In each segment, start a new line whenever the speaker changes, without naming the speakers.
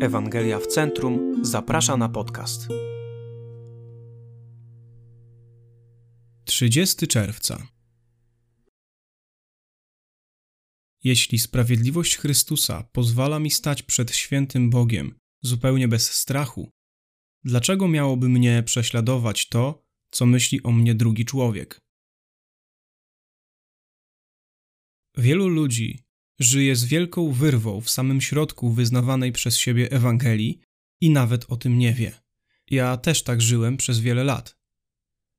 Ewangelia w Centrum zaprasza na podcast.
30 czerwca. Jeśli sprawiedliwość Chrystusa pozwala mi stać przed świętym Bogiem zupełnie bez strachu, dlaczego miałoby mnie prześladować to, co myśli o mnie drugi człowiek? Wielu ludzi żyje z wielką wyrwą w samym środku wyznawanej przez siebie Ewangelii i nawet o tym nie wie. Ja też tak żyłem przez wiele lat.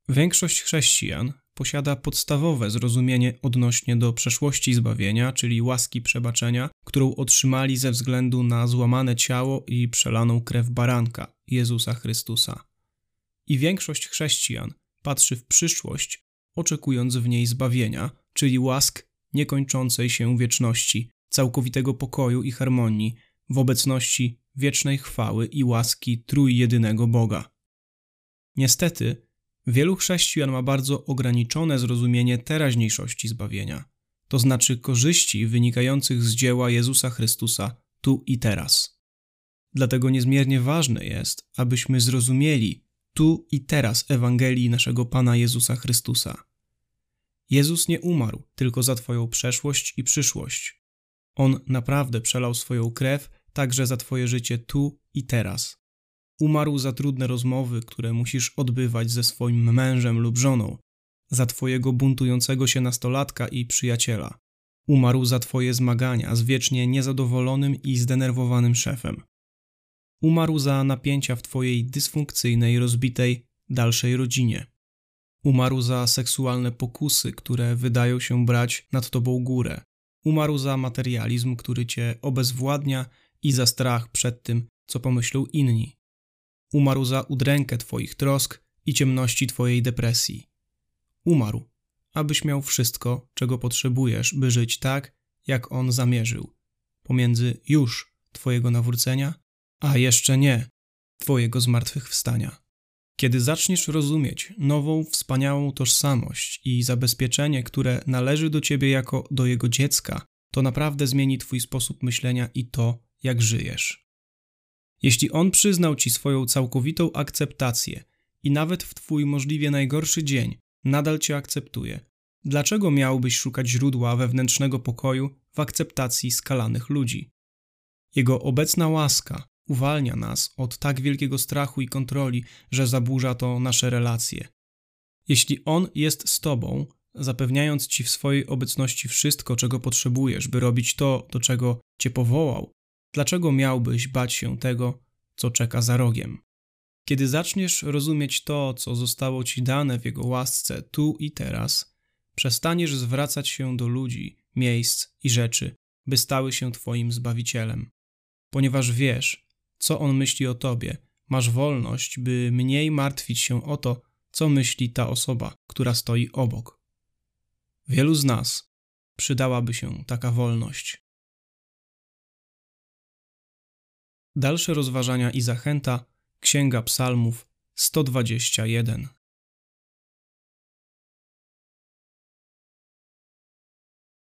Większość chrześcijan posiada podstawowe zrozumienie odnośnie do przeszłości zbawienia, czyli łaski przebaczenia, którą otrzymali ze względu na złamane ciało i przelaną krew baranka, Jezusa Chrystusa. I większość chrześcijan patrzy w przyszłość, oczekując w niej zbawienia, czyli łask niekończącej się wieczności, całkowitego pokoju i harmonii w obecności wiecznej chwały i łaski trójjedynego Boga. Niestety, wielu chrześcijan ma bardzo ograniczone zrozumienie teraźniejszości zbawienia, to znaczy korzyści wynikających z dzieła Jezusa Chrystusa tu i teraz. Dlatego niezmiernie ważne jest, abyśmy zrozumieli tu i teraz Ewangelii naszego Pana Jezusa Chrystusa. Jezus nie umarł tylko za Twoją przeszłość i przyszłość. On naprawdę przelał swoją krew także za Twoje życie tu i teraz. Umarł za trudne rozmowy, które musisz odbywać ze swoim mężem lub żoną, za Twojego buntującego się nastolatka i przyjaciela. Umarł za Twoje zmagania z wiecznie niezadowolonym i zdenerwowanym szefem. Umarł za napięcia w Twojej dysfunkcyjnej, rozbitej, dalszej rodzinie. Umarł za seksualne pokusy, które wydają się brać nad tobą górę. Umarł za materializm, który cię obezwładnia i za strach przed tym, co pomyślą inni. Umarł za udrękę twoich trosk i ciemności twojej depresji. Umarł, abyś miał wszystko, czego potrzebujesz, by żyć tak, jak on zamierzył. Pomiędzy już twojego nawrócenia, a jeszcze nie twojego zmartwychwstania. Kiedy zaczniesz rozumieć nową, wspaniałą tożsamość i zabezpieczenie, które należy do ciebie jako do jego dziecka, to naprawdę zmieni twój sposób myślenia i to, jak żyjesz. Jeśli on przyznał ci swoją całkowitą akceptację i nawet w twój możliwie najgorszy dzień nadal cię akceptuje, dlaczego miałbyś szukać źródła wewnętrznego pokoju w akceptacji skalanych ludzi? Jego obecna łaska uwalnia nas od tak wielkiego strachu i kontroli, że zaburza to nasze relacje. Jeśli On jest z Tobą, zapewniając Ci w swojej obecności wszystko, czego potrzebujesz, by robić to, do czego Cię powołał, dlaczego miałbyś bać się tego, co czeka za rogiem? Kiedy zaczniesz rozumieć to, co zostało Ci dane w Jego łasce tu i teraz, przestaniesz zwracać się do ludzi, miejsc i rzeczy, by stały się Twoim zbawicielem. Ponieważ wiesz, co on myśli o tobie. Masz wolność, by mniej martwić się o to, co myśli ta osoba, która stoi obok. Wielu z nas przydałaby się taka wolność. Dalsze rozważania i zachęta Księga Psalmów 121